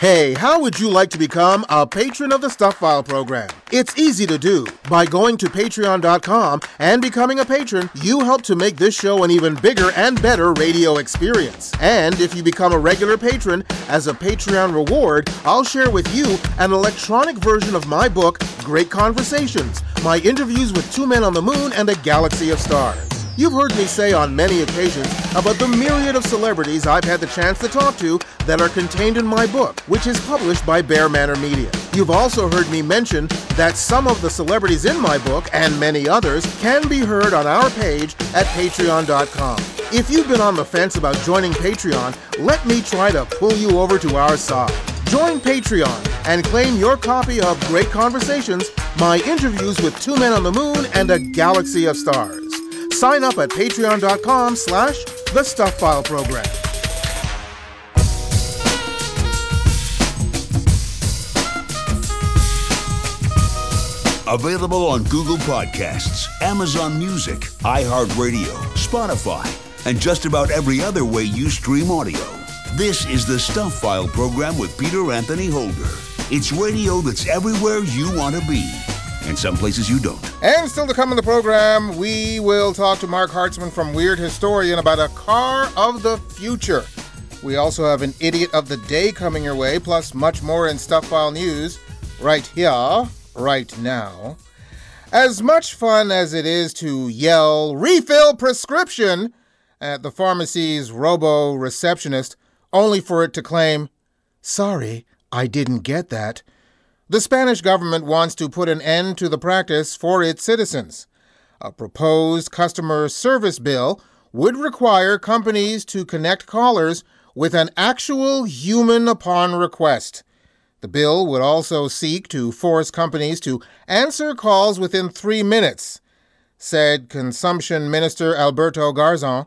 Hey, how would you like to become a patron of the Stuph File program? It's easy to do. By going to patreon.com and becoming a patron, you help to make this show an even bigger and better radio experience. And if you become a regular patron, as a Patreon reward, I'll share with you an electronic version of my book, Great Conversations, my interviews with two men on the moon and a galaxy of stars. You've heard me say on many occasions about the myriad of celebrities I've had the chance to talk to that are contained in my book, which is published by Bear Manor Media. You've also heard me mention that some of the celebrities in my book, and many others, can be heard on our page at patreon.com. If you've been on the fence about joining Patreon, let me try to pull you over to our side. Join Patreon and claim your copy of Great Conversations, my interviews with two men on the moon and a galaxy of stars. Sign up at patreon.com slash the Stuph File Program. Available on Google Podcasts, Amazon Music, iHeartRadio, Spotify, and just about every other way you stream audio. This is the Stuph File program with Peter Anthony Holder. It's radio that's everywhere you want to be, and some places you don't. And still to come in the program, we will talk to Marc Hartzman from Weird Historian about a car of the future. We also have an idiot of the day coming your way, plus much more in Stuph File news right here, right now. As much fun as it is to yell, refill prescription at the pharmacy's robo receptionist, only for it to claim, sorry, I didn't get that. The Spanish government wants to put an end to the practice for its citizens. A proposed customer service bill would require companies to connect callers with an actual human upon request. The bill would also seek to force companies to answer calls within three minutes, said Consumption Minister Alberto Garzon.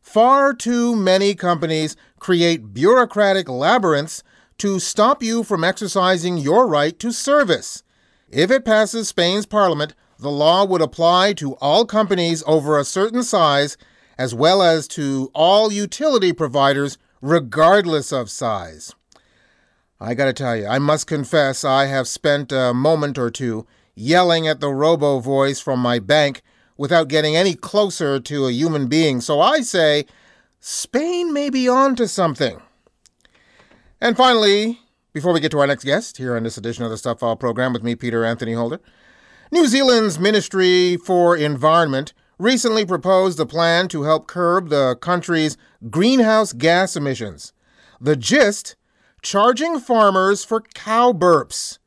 Far too many companies create bureaucratic labyrinths to stop you from exercising your right to service. If it passes Spain's parliament, the law would apply to all companies over a certain size as well as to all utility providers regardless of size. I gotta tell you, I must confess I have spent a moment or two yelling at the robo voice from my bank without getting any closer to a human being, so I say Spain may be on to something. And finally, before we get to our next guest here on this edition of the Stuph File program with me, Peter Anthony Holder, New Zealand's Ministry for Environment recently proposed a plan to help curb the country's greenhouse gas emissions. The gist charging farmers for cow burps.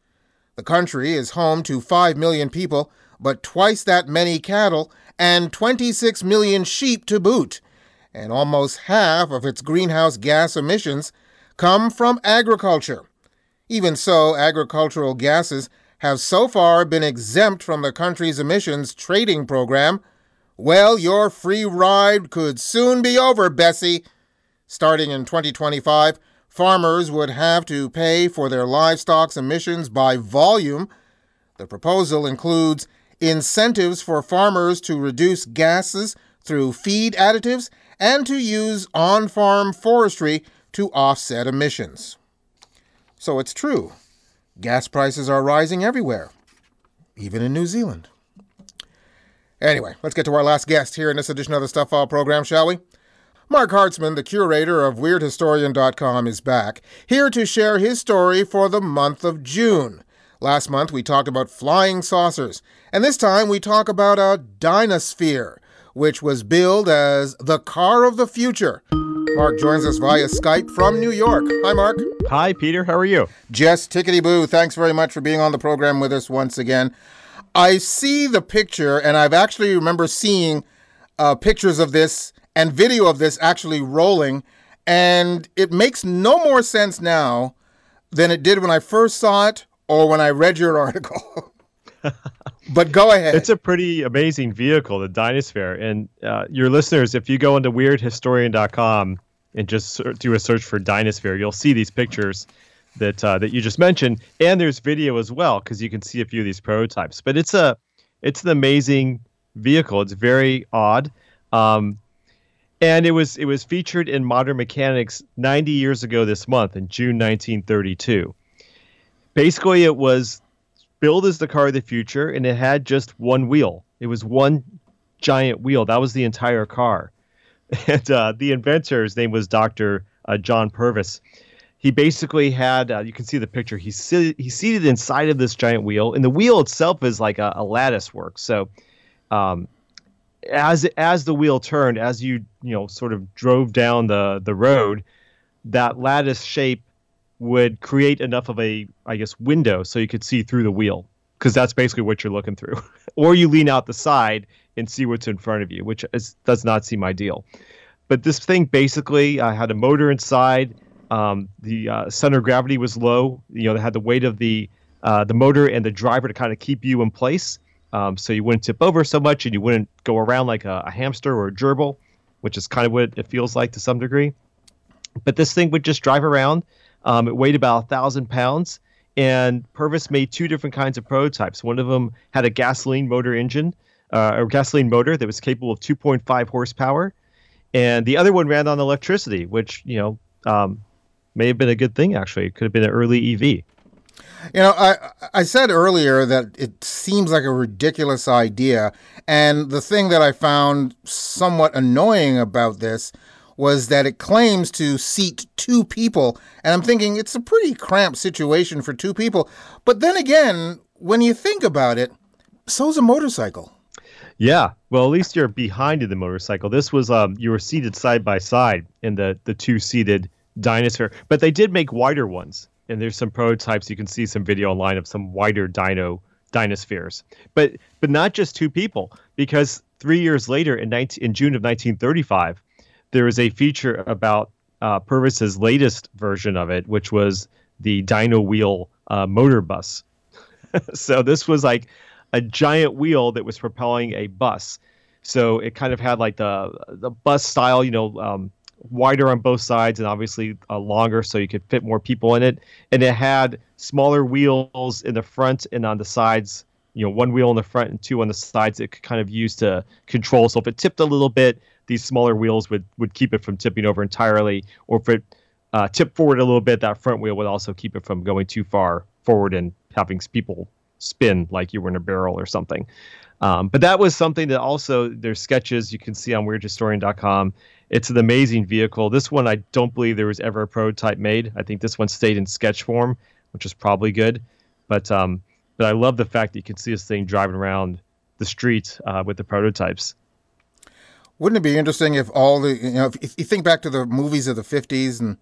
The country is home to 5 million people, but twice that many cattle and 26 million sheep to boot, and almost half of its greenhouse gas emissions come from agriculture. Even so, agricultural gases have so far been exempt from the country's emissions trading program. Well, your free ride could soon be over, Bessie. Starting in 2025, farmers would have to pay for their livestock's emissions by volume. The proposal includes incentives for farmers to reduce gases through feed additives and to use on farm forestry to offset emissions. So it's true. Gas prices are rising everywhere, even in New Zealand. Anyway, let's get to our last guest here in this edition of the Stuph File program, shall we? Marc Hartzman, the curator of WeirdHistorian.com, is back, here to share his story for the month of June. Last month we talked about flying saucers, and this time we talk about a Dynasphere, which was billed as the car of the future. Marc joins us via Skype from New York. Hi, Marc. Hi, Peter. How are you? Jess Tickety Boo, thanks very much for being on the program with us once again. I see the picture, and I've actually remember seeing uh, pictures of this and video of this actually rolling, and it makes no more sense now than it did when I first saw it or when I read your [LAUGHS] article. [LAUGHS] but go ahead. It's a pretty amazing vehicle, the Dynasphere. And uh, your listeners, if you go into weirdhistorian.com and just do a search for Dynasphere, you'll see these pictures that uh, that you just mentioned, and there's video as well because you can see a few of these prototypes. But it's a it's an amazing vehicle. It's very odd. Um, and it was it was featured in Modern Mechanix 90 years ago this month in June 1932. Basically, it was billed as the car of the future, and it had just one wheel. It was one giant wheel. That was the entire car. [LAUGHS] And uh, the inventor, his name was Dr. Uh, John Purves. He basically had, uh, you can see the picture, he's, he's seated inside of this giant wheel, and the wheel itself is like a, a lattice work. So um, as as the wheel turned, as you you know sort of drove down the the road, that lattice shape would create enough of a I guess window so you could see through the wheel because that's basically what you're looking through. [LAUGHS] or you lean out the side and see what's in front of you, which is, does not seem ideal. But this thing basically uh, had a motor inside. Um, the uh, center of gravity was low. You know, they had the weight of the uh, the motor and the driver to kind of keep you in place. Um, so you wouldn't tip over so much and you wouldn't go around like a, a, hamster or a gerbil, which is kind of what it feels like to some degree. But this thing would just drive around. Um, it weighed about a thousand pounds, and Purves made two different kinds of prototypes. One of them had a gasoline motor engine, uh, or gasoline motor that was capable of 2.5 horsepower, and the other one ran on electricity, which you know um, may have been a good thing. Actually, it could have been an early EV. You know, I I said earlier that it seems like a ridiculous idea, and the thing that I found somewhat annoying about this was that it claims to seat two people, and I'm thinking it's a pretty cramped situation for two people. But then again, when you think about it, so's a motorcycle. Yeah, well, at least you're behind in the motorcycle. This was um, you were seated side by side in the the two seated Dynasphere, but they did make wider ones and there's some prototypes. You can see some video online of some wider dino Dynaspheres, but but not just two people, because three years later, in 19, in June of 1935, there was a feature about uh, Purves's latest version of it, which was the Dino Wheel uh, motor bus. [LAUGHS] so this was like a giant wheel that was propelling a bus. So it kind of had like the the bus style, you know, um, wider on both sides and obviously uh, longer so you could fit more people in it. And it had smaller wheels in the front and on the sides. You know, one wheel in the front and two on the sides. It could kind of use to control. So if it tipped a little bit, these smaller wheels would would keep it from tipping over entirely. Or if it uh, tipped forward a little bit, that front wheel would also keep it from going too far forward and having people spin like you were in a barrel or something. Um, but that was something that also there's sketches you can see on weirdhistorian.com it's an amazing vehicle. This one, I don't believe there was ever a prototype made. I think this one stayed in sketch form, which is probably good. But um, but I love the fact that you can see this thing driving around the street uh, with the prototypes. Wouldn't it be interesting if all the you know if you think back to the movies of the fifties and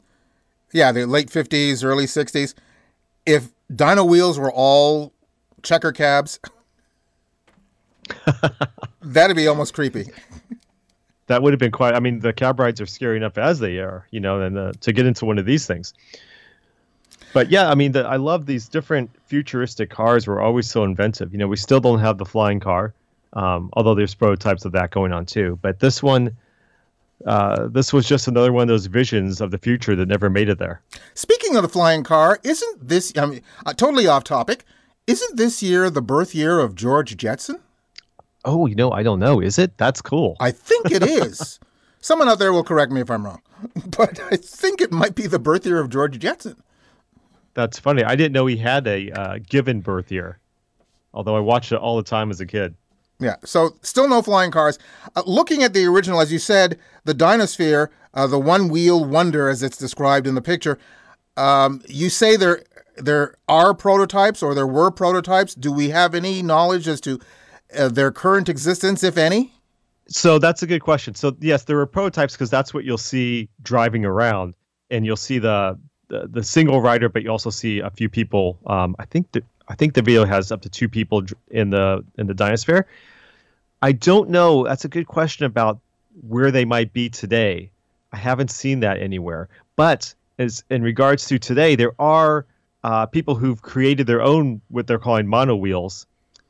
yeah the late fifties early sixties, if Dyno wheels were all checker cabs, [LAUGHS] that'd be almost creepy that would have been quite. I mean, the cab rides are scary enough as they are, you know, and uh, to get into one of these things. But yeah, I mean, the, I love these different futuristic cars. Were always so inventive. You know, we still don't have the flying car, um, although there's prototypes of that going on too. But this one, uh, this was just another one of those visions of the future that never made it there. Speaking of the flying car, isn't this? I mean, uh, totally off topic. Isn't this year the birth year of George Jetson? Oh, you know, I don't know. Is it? That's cool. I think it is. [LAUGHS] Someone out there will correct me if I'm wrong, [LAUGHS] but I think it might be the birth year of George Jetson. That's funny. I didn't know he had a uh, given birth year, although I watched it all the time as a kid. Yeah, so still no flying cars. Uh, looking at the original, as you said, the Dynasphere, uh, the one wheel wonder as it's described in the picture, um, you say there there are prototypes or there were prototypes. Do we have any knowledge as to uh, their current existence, if any? So that's a good question. So yes, there were prototypes because that's what you'll see driving around, and you'll see the the, the single rider, but you also see a few people. Um, I think that I think the video has up to two people in the in the Dynasphere. I don't know. That's a good question about where they might be today. I haven't seen that anywhere. But as in regards to today, there are uh, people who've created their own what they're calling mono wheels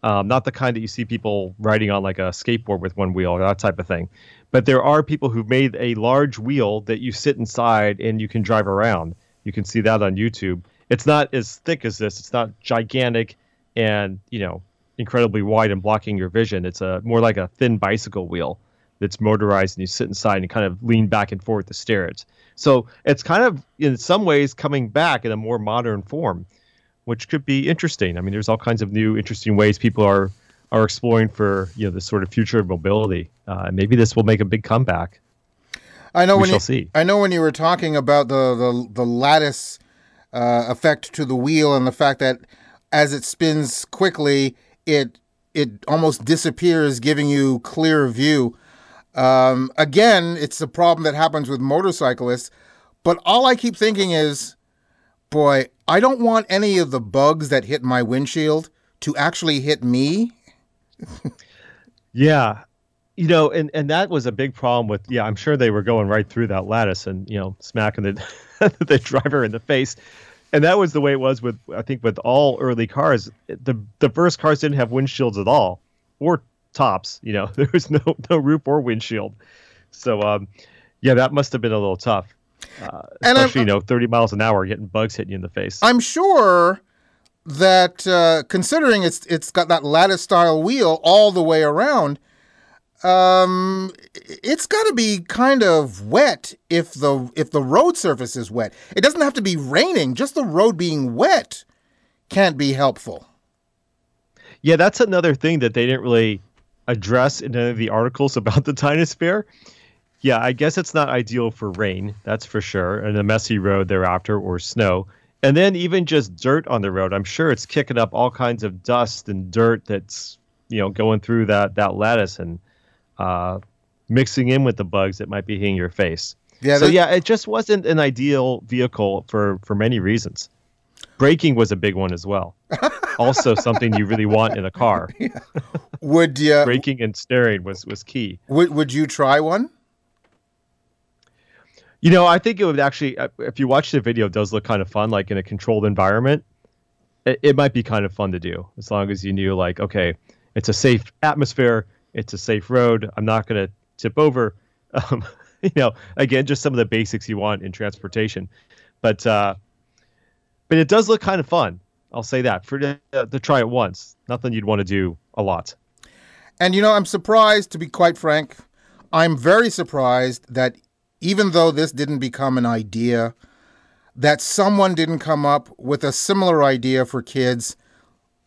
um, not the kind that you see people riding on like a skateboard with one wheel that type of thing. But there are people who've made a large wheel that you sit inside and you can drive around. You can see that on YouTube. It's not as thick as this. It's not gigantic and you know incredibly wide and blocking your vision. It's a more like a thin bicycle wheel. that's motorized and you sit inside and kind of lean back and forth to stare at. So it's kind of in some ways coming back in a more modern form, which could be interesting. I mean, there's all kinds of new interesting ways people are are exploring for you know this sort of future of mobility. Uh, maybe this will make a big comeback. I know we when shall you, see. I know when you were talking about the the, the lattice uh, effect to the wheel and the fact that as it spins quickly, it it almost disappears, giving you clear view. Um, again, it's a problem that happens with motorcyclists. But all I keep thinking is, boy, I don't want any of the bugs that hit my windshield to actually hit me. [LAUGHS] Yeah. You know, and, and that was a big problem with yeah, I'm sure they were going right through that lattice and, you know, smacking the [LAUGHS] the driver in the face. And that was the way it was with I think with all early cars. The the first cars didn't have windshields at all or tops, you know. [LAUGHS] There was no no roof or windshield. So um yeah, that must have been a little tough. Uh, And I'm- especially, you know, 30 miles an hour getting bugs hitting you in the face. I'm sure that uh, considering it's it's got that lattice style wheel all the way around, um, it's got to be kind of wet if the if the road surface is wet. It doesn't have to be raining; just the road being wet can't be helpful. Yeah, that's another thing that they didn't really address in any of the articles [LAUGHS] about the Dynasphere. Yeah, I guess it's not ideal for rain, that's for sure, and a messy road thereafter or snow. And then even just dirt on the road, I'm sure it's kicking up all kinds of dust and dirt that's you know going through that that lattice and uh, mixing in with the bugs that might be hitting your face. Yeah, so yeah, it just wasn't an ideal vehicle for for many reasons. Braking was a big one as well. [LAUGHS] also something you really want in a car. [LAUGHS] Would you Braking and steering was was key. would would you try one? You know, I think it would actually, uh, if you watch the video, it does look kind of fun, like in a controlled environment. It, it might be kind of fun to do as long as you knew, like, okay, it's a safe atmosphere, it's a safe road. I'm not going to tip over. [LAUGHS] Um, you know, again, just some of the basics you want in transportation. But uh, but it does look kind of fun. I'll say that for uh, to try it once. Nothing you'd want to do a lot. And you know, I'm surprised, to be quite frank, I'm very surprised that even though this didn't become an idea, that someone didn't come up with a similar idea for kids,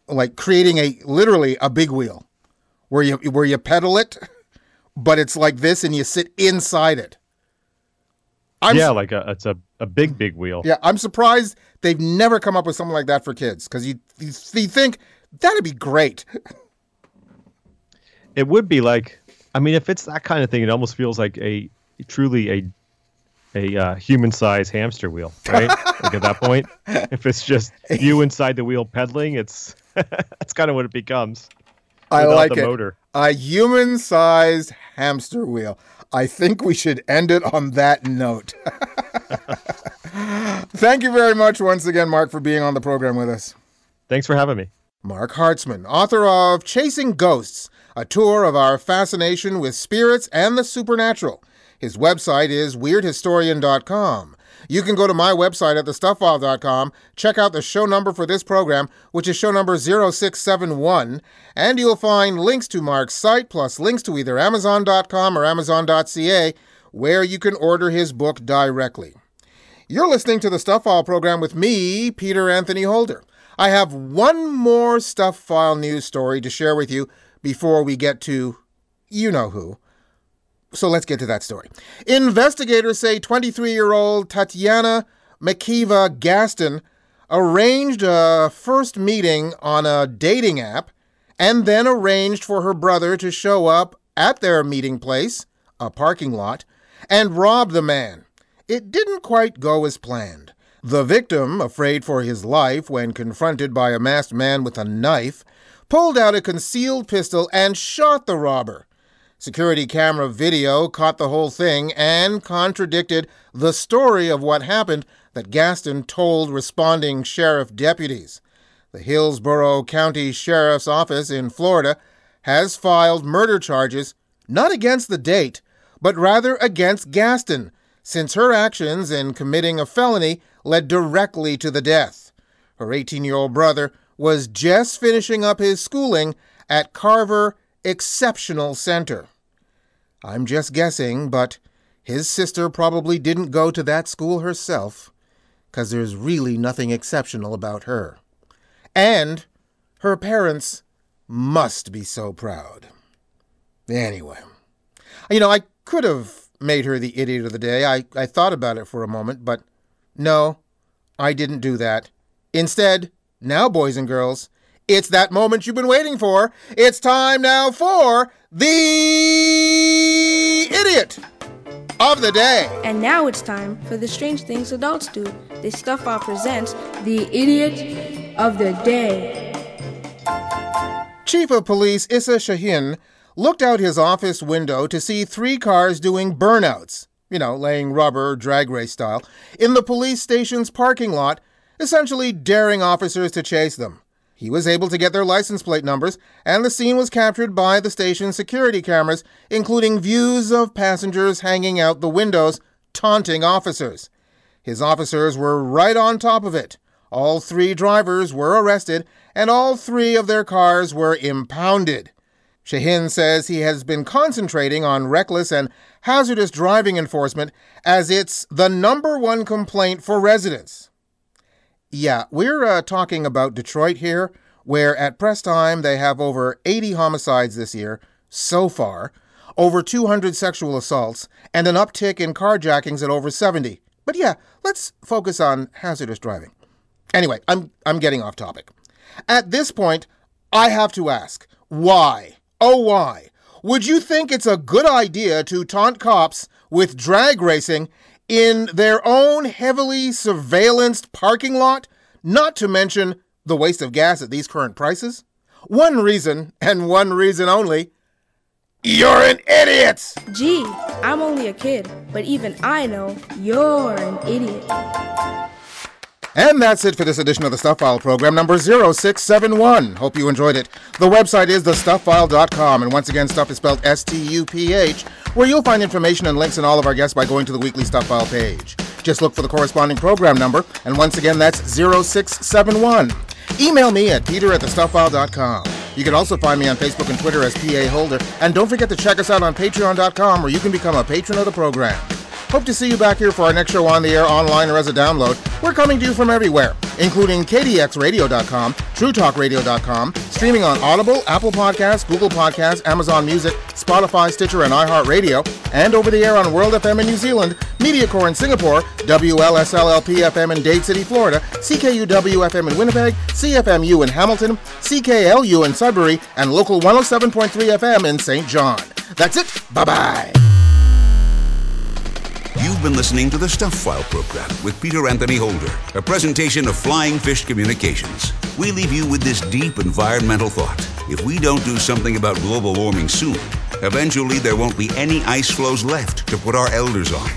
like creating a literally a big wheel, where you where you pedal it, but it's like this and you sit inside it. I'm yeah, like a it's a, a big big wheel. yeah, I'm surprised they've never come up with something like that for kids because you, you you think that'd be great. it would be like i mean if it's that kind of thing it almost feels like a truly a a uh, human-sized hamster wheel right [LAUGHS] like at that point if it's just [LAUGHS] you inside the wheel pedaling it's [LAUGHS] that's kind of what it becomes I like the it. motor. A human sized hamster wheel. I think we should end it on that note. [LAUGHS] Thank you very much once again, Marc, for being on the program with us. thanks for having me Marc Hartzman, author of Chasing Ghosts, a tour of our fascination with spirits and the supernatural. His website is weirdhistorian.com. You can go to my website at thestuphfile.com, check out the show number for this program, which is show number 0671, and you'll find links to Marc's site plus links to either amazon.com or amazon.ca, where you can order his book directly. You're listening to the Stuph File program with me, Peter Anthony Holder. I have one more Stuph File news story to share with you before we get to you know who. So let's get to that story. Investigators say 23 year old Tatiana Makiva Gaston arranged a first meeting on a dating app and then arranged for her brother to show up at their meeting place, a parking lot, and rob the man. It didn't quite go as planned. The victim, afraid for his life when confronted by a masked man with a knife, pulled out a concealed pistol and shot the robber. Security camera video caught the whole thing and contradicted the story of what happened that Gaston told responding sheriff deputies. The Hillsborough County Sheriff's Office in Florida has filed murder charges not against the date, but rather against Gaston, since her actions in committing a felony led directly to the death. Her 18 year old brother was just finishing up his schooling at Carver Exceptional Center. I'm just guessing, but his sister probably didn't go to that school herself, 'cause there's really nothing exceptional about her. And her parents must be so proud. Anyway, you know, I could have made her the idiot of the day. I, I thought about it for a moment, but no, I didn't do that. Instead, now, boys and girls, it's that moment you've been waiting for. It's time now for the idiot of the day. And now it's time for the strange things adults do. This Stuph File presents the idiot of the day. Chief of Police Issa Shahin looked out his office window to see three cars doing burnouts, you know, laying rubber, drag race style, in the police station's parking lot, essentially daring officers to chase them. He was able to get their license plate numbers, and the scene was captured by the station's security cameras, including views of passengers hanging out the windows, taunting officers. His officers were right on top of it. All three drivers were arrested, and all three of their cars were impounded. Shahin says he has been concentrating on reckless and hazardous driving enforcement as it's the number one complaint for residents. Yeah, we're uh, talking about Detroit here, where at press time they have over 80 homicides this year so far, over 200 sexual assaults, and an uptick in carjackings at over 70. But yeah, let's focus on hazardous driving. Anyway, I'm I'm getting off topic. At this point, I have to ask, why? Oh why? Would you think it's a good idea to taunt cops with drag racing in their own heavily surveillanced parking lot? Not to mention the waste of gas at these current prices? One reason, and one reason only, you're an idiot! Gee, I'm only a kid, but even I know you're an idiot. And that's it for this edition of the Stuph File program, number 0671. Hope you enjoyed it. The website is thestuphfile.com, and once again, stuph is spelled S T U P H, where you'll find information and links on all of our guests by going to the weekly Stuph File page. Just look for the corresponding program number, and once again, that's 0671. Email me at peter at. You can also find me on Facebook and Twitter as PA Holder, and don't forget to check us out on patreon.com, where you can become a patron of the program. Hope to see you back here for our next show on the air, online, or as a download. We're coming to you from everywhere, including KDXRadio.com, TrueTalkRadio.com, streaming on Audible, Apple Podcasts, Google Podcasts, Amazon Music, Spotify, Stitcher, and iHeartRadio, and over the air on World FM in New Zealand, MediaCore in Singapore, WLSLLP FM in Dade City, Florida, CKUW FM in Winnipeg, CFMU in Hamilton, CKLU in Sudbury, and local 107.3 FM in St. John. That's it. Bye bye. You've been listening to the Stuph File program with Peter Anthony Holder, a presentation of Flying Fish Communications. We leave you with this deep environmental thought. If we don't do something about global warming soon, eventually there won't be any ice floes left to put our elders on.